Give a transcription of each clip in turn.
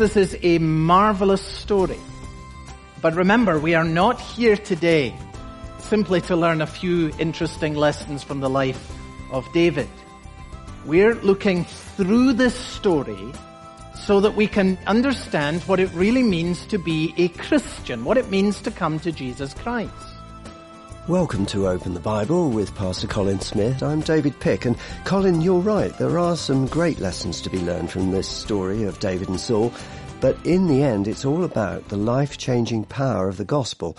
this is a marvelous story. But remember, we are not here today simply to learn a few interesting lessons from the life of David. We're looking through this story so that we can understand what it really means to be a Christian, what it means to come to Jesus Christ. Welcome to Open the Bible with Pastor Colin Smith. I'm David Pick and Colin, you're right. There are some great lessons to be learned from this story of David and Saul. But in the end, it's all about the life-changing power of the gospel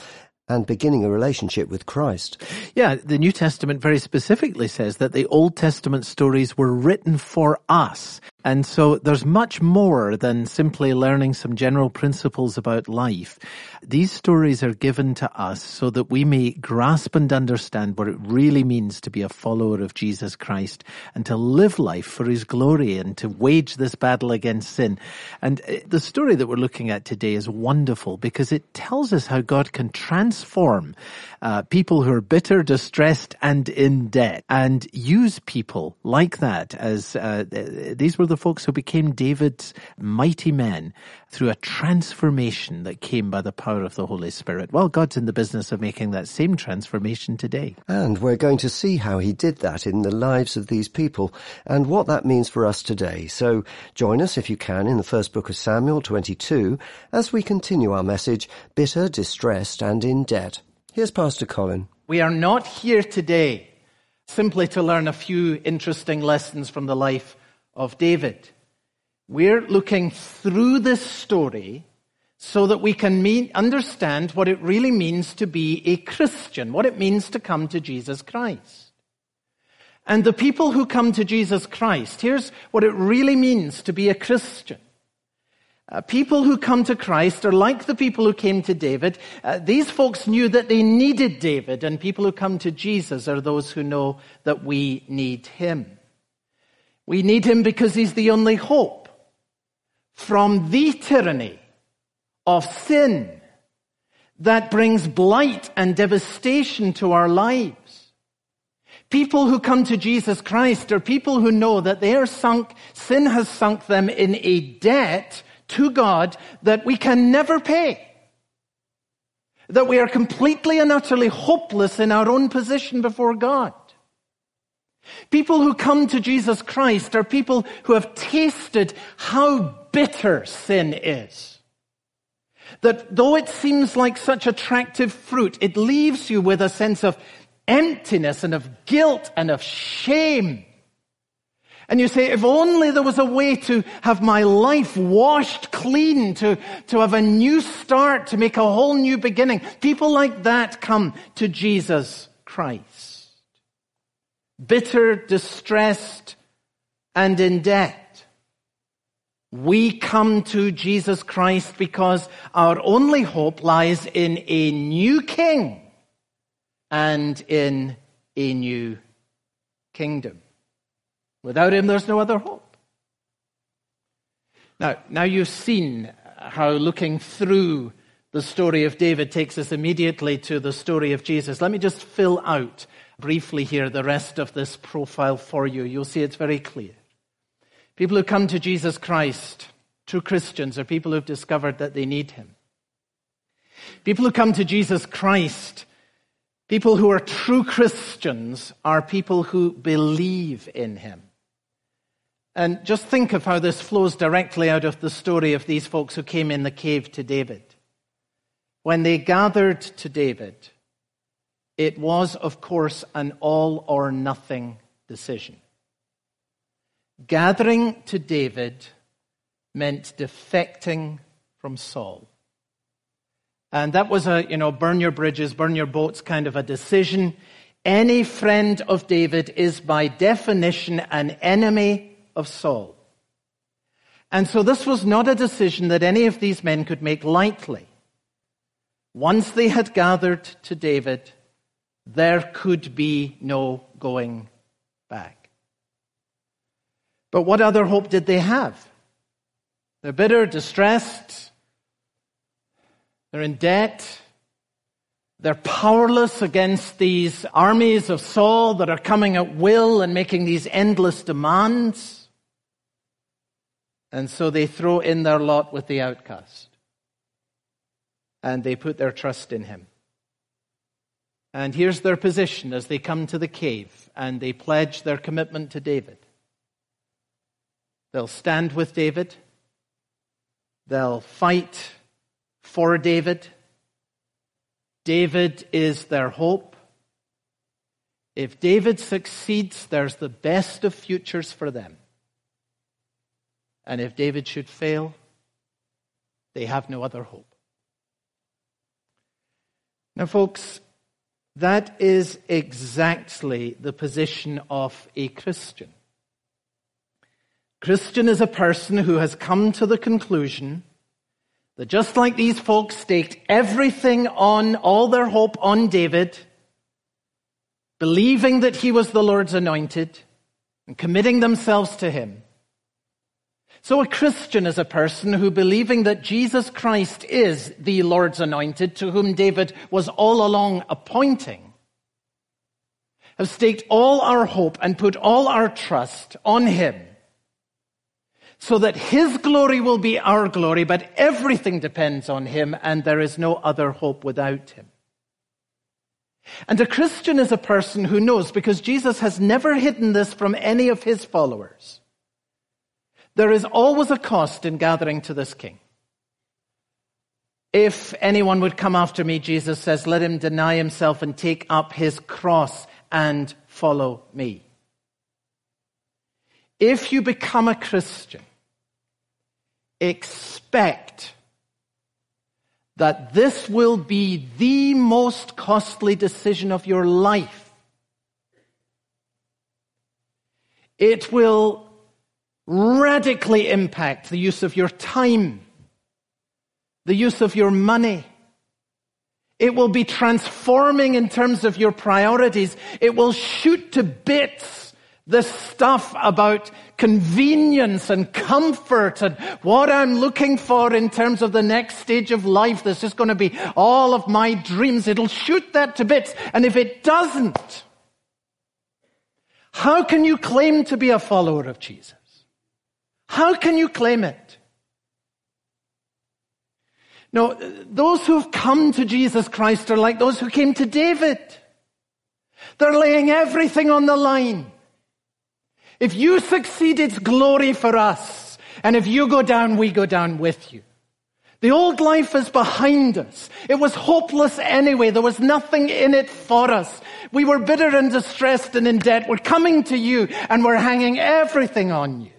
and beginning a relationship with Christ. Yeah, the New Testament very specifically says that the Old Testament stories were written for us. And so there's much more than simply learning some general principles about life. These stories are given to us so that we may grasp and understand what it really means to be a follower of Jesus Christ and to live life for his glory and to wage this battle against sin. And uh, the story that we're looking at today is wonderful because it tells us how God can transform uh, people who are bitter, distressed, and in debt, and use people like that as uh, these were the folks who became David's mighty men through a transformation that came by the power of the Holy Spirit. Well, God's in the business of making that same transformation today. And we're going to see how he did that in the lives of these people and what that means for us today. So join us if you can in the first book of Samuel 22 as we continue our message, bitter, distressed and in debt. Here's Pastor Colin. We are not here today simply to learn a few interesting lessons from the life of David. We're looking through this story so that we can understand what it really means to be a Christian, what it means to come to Jesus Christ. And the people who come to Jesus Christ, here's what it really means to be a Christian. Uh, people who come to Christ are like the people who came to David. Uh, these folks knew that they needed David, and people who come to Jesus are those who know that we need him. We need him because he's the only hope from the tyranny of sin that brings blight and devastation to our lives. People who come to Jesus Christ are people who know that they are sunk, sin has sunk them in a debt to God that we can never pay. That we are completely and utterly hopeless in our own position before God. People who come to Jesus Christ are people who have tasted how bitter sin is. That though it seems like such attractive fruit, it leaves you with a sense of emptiness and of guilt and of shame. And you say, if only there was a way to have my life washed clean, to, to have a new start, to make a whole new beginning. People like that come to Jesus Christ bitter, distressed, and in debt. We come to Jesus Christ because our only hope lies in a new king and in a new kingdom. Without him, there's no other hope. Now, now you've seen how looking through the story of David takes us immediately to the story of Jesus. Let me just fill out briefly here the rest of this profile for you. You'll see it's very clear. People who come to Jesus Christ, true Christians, are people who've discovered that they need Him. People who come to Jesus Christ, people who are true Christians, are people who believe in Him. And just think of how this flows directly out of the story of these folks who came in the cave to David. When they gathered to David, it was, of course, an all or nothing decision. Gathering to David meant defecting from Saul. And that was a, you know, burn your bridges, burn your boats kind of a decision. Any friend of David is by definition an enemy of Saul. And so this was not a decision that any of these men could make lightly. Once they had gathered to David, there could be no going back. But what other hope did they have? They're bitter, distressed, they're in debt, they're powerless against these armies of Saul that are coming at will and making these endless demands. And so they throw in their lot with the outcast. And they put their trust in him. And here's their position as they come to the cave and they pledge their commitment to David. They'll stand with David. They'll fight for David. David is their hope. If David succeeds, there's the best of futures for them. And if David should fail, they have no other hope. Now, folks, that is exactly the position of a Christian. Christian is a person who has come to the conclusion that just like these folks staked everything on, all their hope on David, believing that he was the Lord's anointed and committing themselves to him. So a Christian is a person who believing that Jesus Christ is the Lord's anointed to whom David was all along appointing, have staked all our hope and put all our trust on him so that his glory will be our glory, but everything depends on him and there is no other hope without him. And a Christian is a person who knows, because Jesus has never hidden this from any of his followers. There is always a cost in gathering to this king. If anyone would come after me, Jesus says, let him deny himself and take up his cross and follow me. If you become a Christian, expect that this will be the most costly decision of your life. It will radically impact the use of your time, the use of your money. It will be transforming in terms of your priorities. It will shoot to bits this stuff about convenience and comfort and what I'm looking for in terms of the next stage of life. This is going to be all of my dreams. It'll shoot that to bits. And if it doesn't, how can you claim to be a follower of Jesus? How can you claim it? No, those who have come to Jesus Christ are like those who came to David. They're laying everything on the line. If you succeed, it's glory for us. And if you go down, we go down with you. The old life is behind us. It was hopeless anyway. There was nothing in it for us. We were bitter and distressed and in debt. We're coming to you and we're hanging everything on you.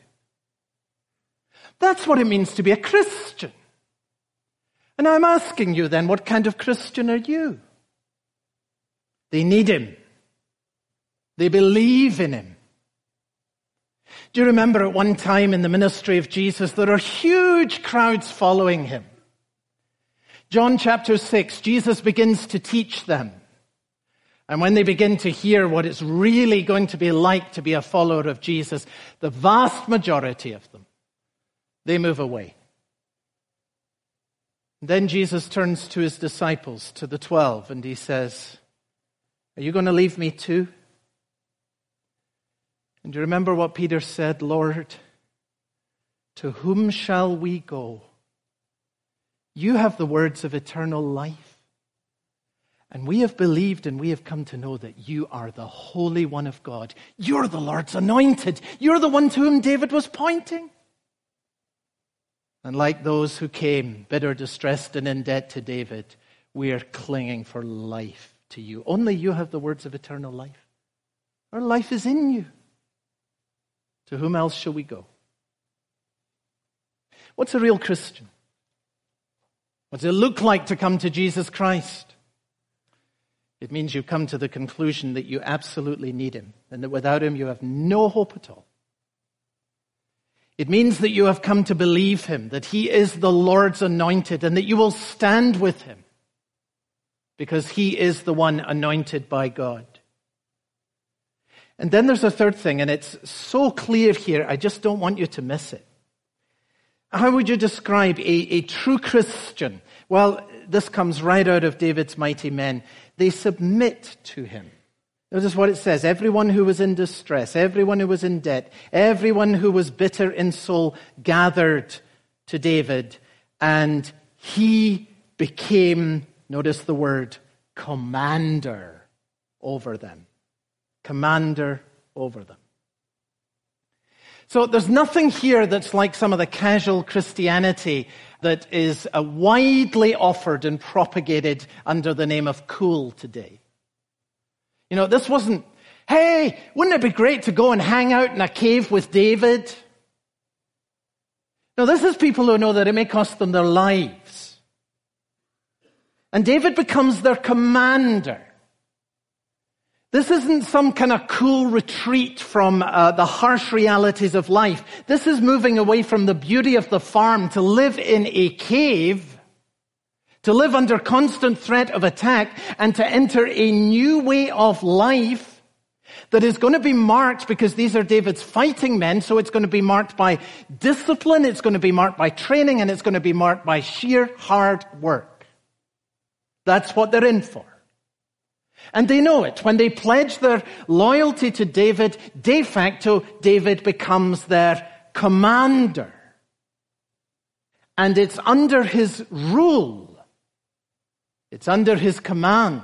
That's what it means to be a Christian. And I'm asking you then, what kind of Christian are you? They need Him. They believe in Him. Do you remember at one time in the ministry of Jesus, there are huge crowds following him. John chapter 6, Jesus begins to teach them. And when they begin to hear what it's really going to be like to be a follower of Jesus, the vast majority of them, they move away. then Jesus turns to his disciples, to the twelve, and he says, Are you going to leave me too? And do you remember what Peter said, Lord? To whom shall we go? You have the words of eternal life. And we have believed and we have come to know that you are the Holy One of God. You're the Lord's anointed. You're the one to whom David was pointing. And like those who came, bitter, distressed, and in debt to David, we are clinging for life to you. Only you have the words of eternal life. Our life is in you. To whom else shall we go? What's a real Christian? What does it look like to come to Jesus Christ? It means you come to the conclusion that you absolutely need Him and that without Him you have no hope at all. It means that you have come to believe Him, that He is the Lord's anointed and that you will stand with Him because He is the one anointed by God. And then there's a third thing, and it's so clear here, I just don't want you to miss it. How would you describe a, a true Christian? Well, this comes right out of David's mighty men. They submit to him. Notice what it says. Everyone who was in distress, everyone who was in debt, everyone who was bitter in soul gathered to David and he became, notice the word, commander over them. Commander over them. So there's nothing here that's like some of the casual Christianity that is uh, widely offered and propagated under the name of cool today. You know, this wasn't, hey, wouldn't it be great to go and hang out in a cave with David? No, this is people who know that it may cost them their lives. And David becomes their commander. This isn't some kind of cool retreat from uh, the harsh realities of life. This is moving away from the beauty of the farm to live in a cave, to live under constant threat of attack, and to enter a new way of life that is going to be marked because these are David's fighting men, so it's going to be marked by discipline, it's going to be marked by training, and it's going to be marked by sheer hard work. That's what they're in for. And they know it. When they pledge their loyalty to David, de facto, David becomes their commander. And it's under his rule, it's under his command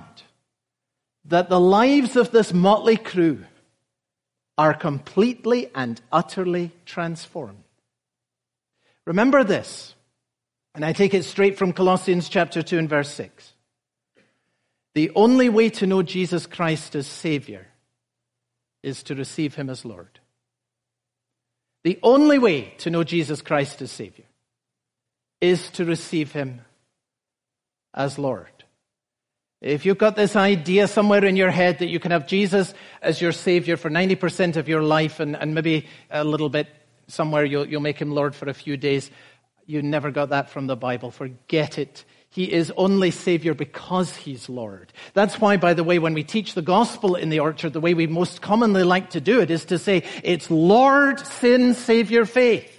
that the lives of this motley crew are completely and utterly transformed. Remember this, and I take it straight from Colossians chapter 2 and verse 6. The only way to know Jesus Christ as Savior is to receive Him as Lord. The only way to know Jesus Christ as Savior is to receive Him as Lord. If you've got this idea somewhere in your head that you can have Jesus as your Savior for 90% of your life and, and maybe a little bit somewhere you'll, you'll make Him Lord for a few days, you never got that from the Bible. Forget it. He is only Savior because He's Lord. That's why, by the way, when we teach the gospel in the orchard, the way we most commonly like to do it is to say, it's Lord, sin, Savior, faith.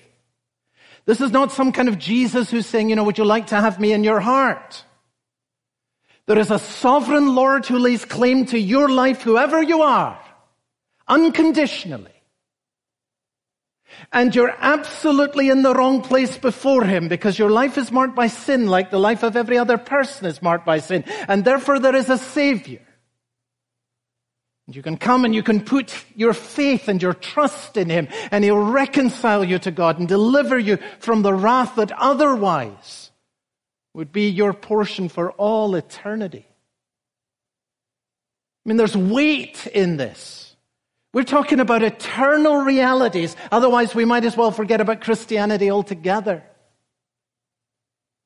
This is not some kind of Jesus who's saying, you know, would you like to have me in your heart? There is a sovereign Lord who lays claim to your life, whoever you are, unconditionally. And you're absolutely in the wrong place before Him because your life is marked by sin like the life of every other person is marked by sin. And therefore there is a Savior. And you can come and you can put your faith and your trust in Him and He'll reconcile you to God and deliver you from the wrath that otherwise would be your portion for all eternity. I mean, there's weight in this. We're talking about eternal realities. Otherwise, we might as well forget about Christianity altogether.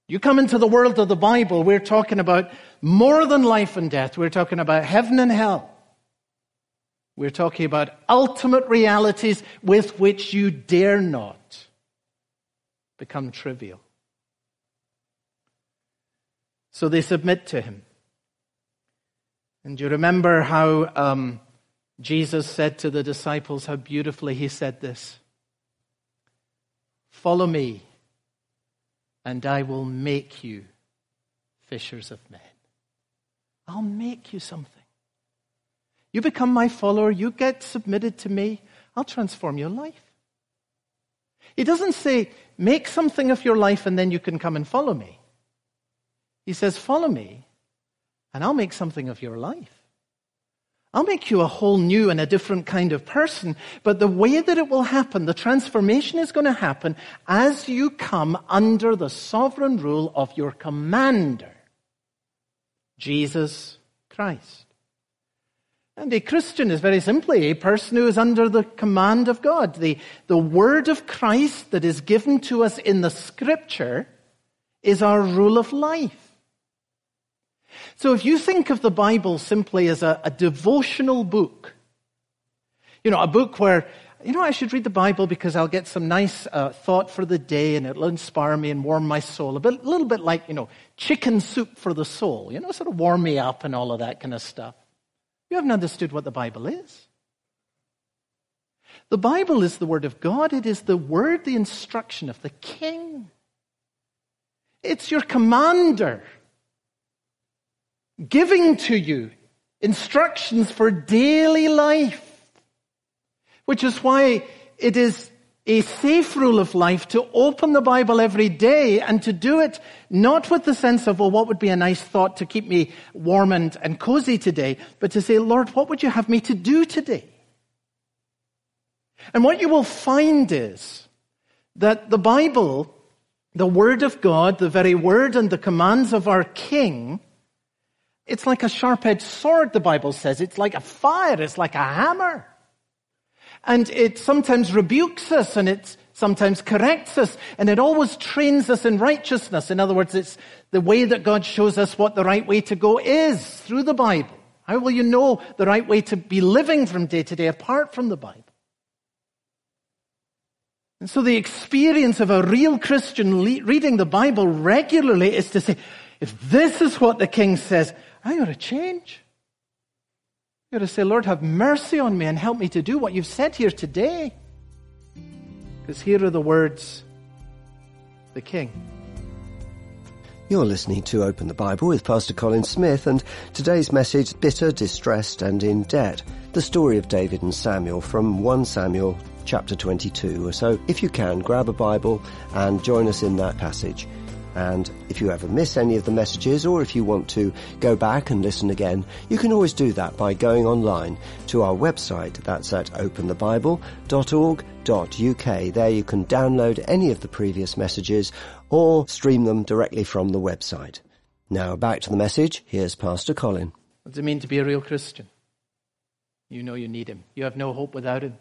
You come into the world of the Bible, we're talking about more than life and death. We're talking about heaven and hell. We're talking about ultimate realities with which you dare not become trivial. So they submit to him. And you remember how um, Jesus said to the disciples, how beautifully he said this Follow me, and I will make you fishers of men. I'll make you something. You become my follower, you get submitted to me, I'll transform your life. He doesn't say, make something of your life and then you can come and follow me. He says, follow me and I'll make something of your life. I'll make you a whole new and a different kind of person. But the way that it will happen, the transformation is going to happen as you come under the sovereign rule of your commander, Jesus Christ. And a Christian is very simply a person who is under the command of God. The, the word of Christ that is given to us in the scripture is our rule of life. So if you think of the Bible simply as a, a devotional book, you know, a book where, you know, I should read the Bible because I'll get some nice uh, thought for the day and it'll inspire me and warm my soul. A, bit, a little bit like, you know, chicken soup for the soul, you know, sort of warm me up and all of that kind of stuff. You haven't understood what the Bible is. The Bible is the Word of God. It is the Word, the instruction of the King. It's your commander giving to you instructions for daily life. Which is why it is a safe rule of life to open the Bible every day and to do it not with the sense of, well, what would be a nice thought to keep me warm and, and cozy today, but to say, Lord, what would you have me to do today? And what you will find is that the Bible, the Word of God, the very Word and the commands of our King, it's like a sharp-edged sword, the Bible says. It's like a fire. It's like a hammer. And it sometimes rebukes us and it sometimes corrects us and it always trains us in righteousness. In other words, it's the way that God shows us what the right way to go is through the Bible. How will you know the right way to be living from day to day apart from the Bible? And so the experience of a real Christian reading the Bible regularly is to say, if this is what the king says, Got to change. You got to say, Lord, have mercy on me and help me to do what you've said here today. Because here are the words, the King. You're listening to Open the Bible with Pastor Colin Smith and today's message, Bitter, Distressed and in Debt, the story of David and Samuel from 1 Samuel chapter 22. So if you can, grab a Bible and join us in that passage. And if you ever miss any of the messages or if you want to go back and listen again, you can always do that by going online to our website. That's at openthebible.org.uk. There you can download any of the previous messages or stream them directly from the website. Now back to the message. Here's Pastor Colin. What does it mean to be a real Christian? You know you need him. You have no hope without him.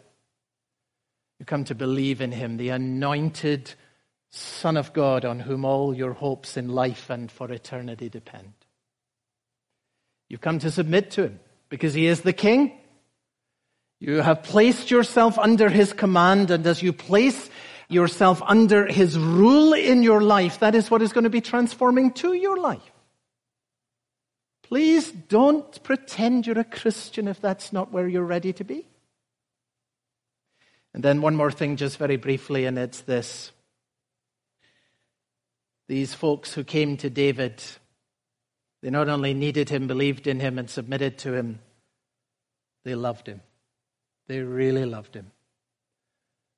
You come to believe in him, the anointed Son of God, on whom all your hopes in life and for eternity depend. You've come to submit to him because he is the king. You have placed yourself under his command, and as you place yourself under his rule in your life, that is what is going to be transforming to your life. Please don't pretend you're a Christian if that's not where you're ready to be. And then one more thing, just very briefly, and it's this. These folks who came to David, they not only needed him, believed in him, and submitted to him, they loved him. They really loved him.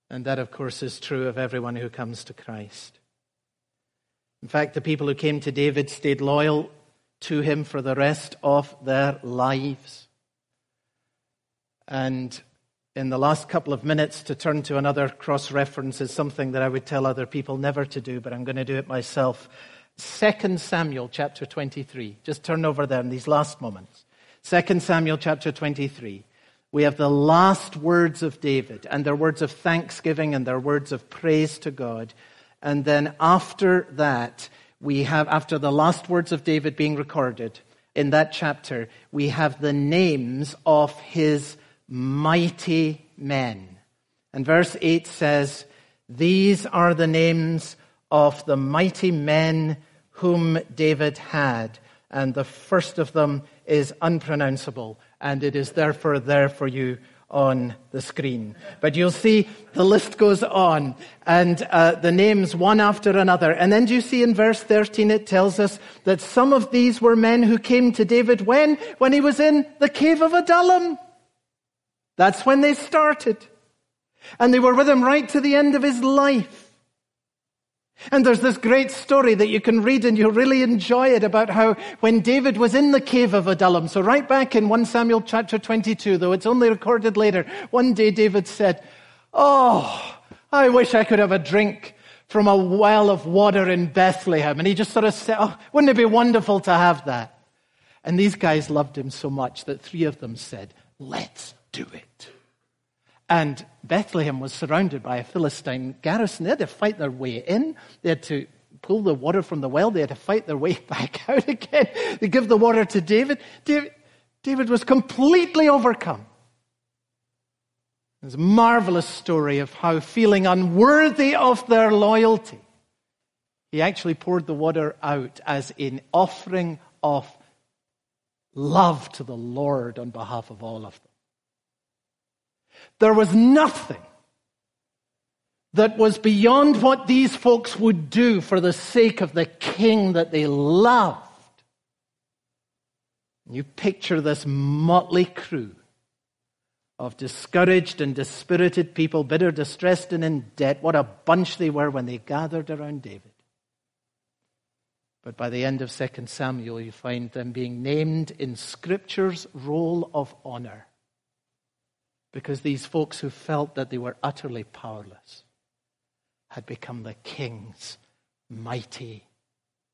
And that, of course, is true of everyone who comes to Christ. In fact, the people who came to David stayed loyal to him for the rest of their lives. And in the last couple of minutes to turn to another cross reference is something that I would tell other people never to do, but I'm going to do it myself. 2 Samuel chapter 23. Just turn over there in these last moments. 2 Samuel chapter 23. We have the last words of David, and they're words of thanksgiving and they're words of praise to God. And then after that, we have, after the last words of David being recorded in that chapter, we have the names of his mighty men. And verse 8 says, These are the names of the mighty men whom David had. And the first of them is unpronounceable, and it is therefore there for you on the screen. But you'll see the list goes on and uh, the names one after another. And then you see in verse 13 it tells us that some of these were men who came to David when? When he was in the cave of Adullam. That's when they started. And they were with him right to the end of his life. And there's this great story that you can read and you'll really enjoy it about how when David was in the cave of Adullam, so right back in 1 Samuel chapter 22, though it's only recorded later, one day David said, Oh, I wish I could have a drink from a well of water in Bethlehem. And he just sort of said, Oh, wouldn't it be wonderful to have that? And these guys loved him so much that three of them said, Let's do it. And Bethlehem was surrounded by a Philistine garrison. They had to fight their way in. They had to pull the water from the well. They had to fight their way back out again. They give the water to David. David, David was completely overcome. It's a marvelous story of how feeling unworthy of their loyalty, he actually poured the water out as an offering of love to the Lord on behalf of all of them. There was nothing that was beyond what these folks would do for the sake of the king that they loved. You picture this motley crew of discouraged and dispirited people, bitter, distressed, and in debt. What a bunch they were when they gathered around David. But by the end of 2 Samuel, you find them being named in Scripture's roll of honor. Because these folks who felt that they were utterly powerless had become the king's mighty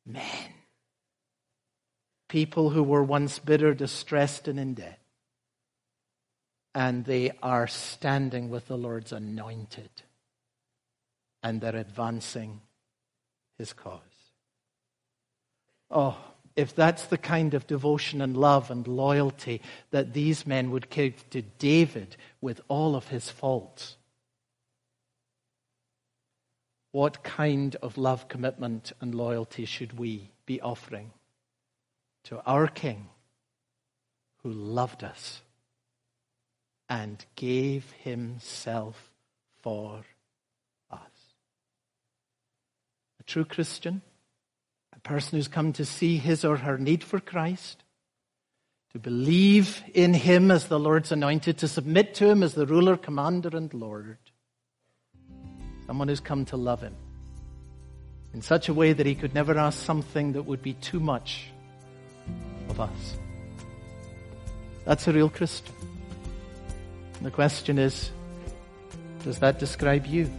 men. People who were once bitter, distressed, and in debt. And they are standing with the Lord's anointed. And they're advancing his cause. Oh, if that's the kind of devotion and love and loyalty that these men would give to David with all of his faults, what kind of love, commitment, and loyalty should we be offering to our King who loved us and gave himself for us? A true Christian, a person who's come to see his or her need for Christ, to believe in him as the Lord's anointed, to submit to him as the ruler, commander, and Lord someone who's come to love him in such a way that he could never ask something that would be too much of us. That's a real Christian. The question is, does that describe you?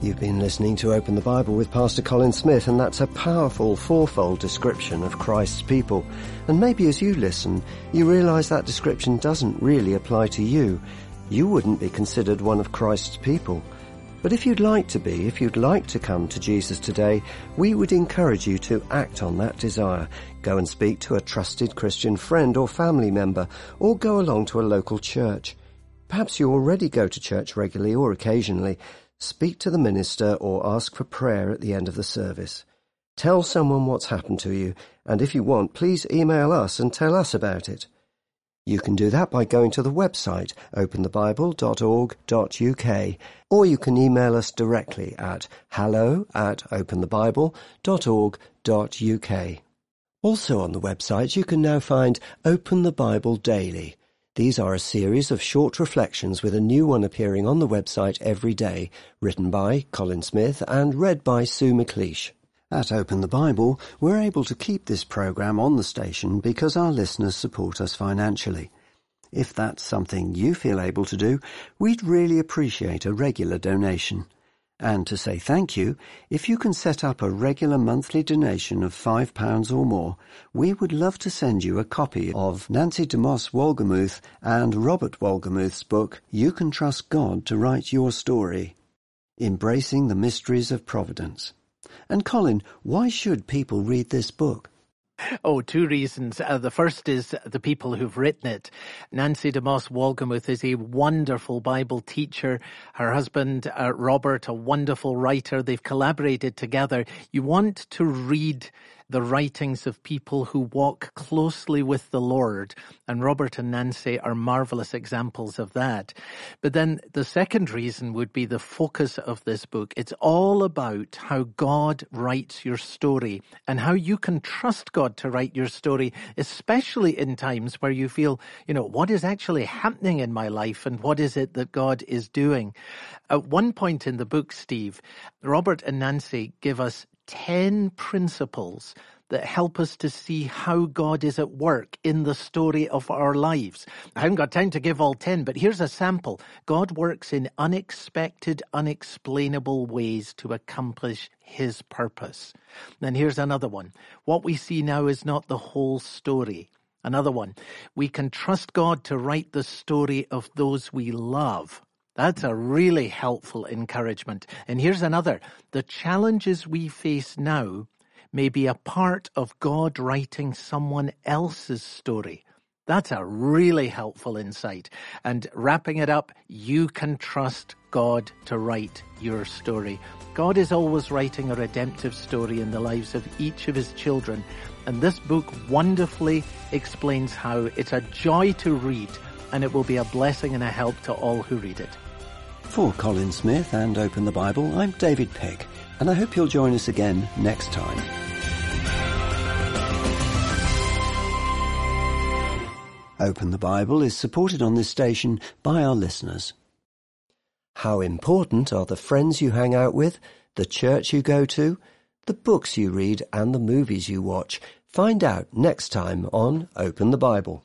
You've been listening to Open the Bible with Pastor Colin Smith, and that's a powerful fourfold description of Christ's people. And maybe as you listen, you realize that description doesn't really apply to you. You wouldn't be considered one of Christ's people. But if you'd like to be, if you'd like to come to Jesus today, we would encourage you to act on that desire. Go and speak to a trusted Christian friend or family member, or go along to a local church. Perhaps you already go to church regularly or occasionally. Speak to the minister or ask for prayer at the end of the service. Tell someone what's happened to you, and if you want, please email us and tell us about it. You can do that by going to the website openthebible.org.uk or you can email us directly at hello at openthebible.org.uk. Also on the website you can now find Open the Bible Daily. These are a series of short reflections with a new one appearing on the website every day, written by Colin Smith and read by Sue McLeish. At Open the Bible, we're able to keep this program on the station because our listeners support us financially. If that's something you feel able to do, we'd really appreciate a regular donation. And to say thank you, if you can set up a regular monthly donation of £5 or more, we would love to send you a copy of Nancy DeMoss Wolgemuth and Robert Wolgemuth's book, You Can Trust God to Write Your Story, Embracing the Mysteries of Providence. And Colin, why should people read this book? Oh, two reasons. Uh, the first is the people who've written it. Nancy DeMoss Wolgemuth is a wonderful Bible teacher. Her husband, uh, Robert, a wonderful writer. They've collaborated together. You want to read the writings of people who walk closely with the Lord. And Robert and Nancy are marvelous examples of that. But then the second reason would be the focus of this book. It's all about how God writes your story and how you can trust God to write your story, especially in times where you feel, you know, what is actually happening in my life and what is it that God is doing. At one point in the book, Steve, Robert and Nancy give us 10 principles that help us to see how God is at work in the story of our lives. I haven't got time to give all 10, but here's a sample. God works in unexpected, unexplainable ways to accomplish his purpose. Then here's another one. What we see now is not the whole story. Another one. We can trust God to write the story of those we love. That's a really helpful encouragement. And here's another. The challenges we face now may be a part of God writing someone else's story. That's a really helpful insight. And wrapping it up, you can trust God to write your story. God is always writing a redemptive story in the lives of each of his children. And this book wonderfully explains how it's a joy to read and it will be a blessing and a help to all who read it. For Colin Smith and Open the Bible, I'm David Peck, and I hope you'll join us again next time. Open the Bible is supported on this station by our listeners. How important are the friends you hang out with, the church you go to, the books you read and the movies you watch? Find out next time on Open the Bible.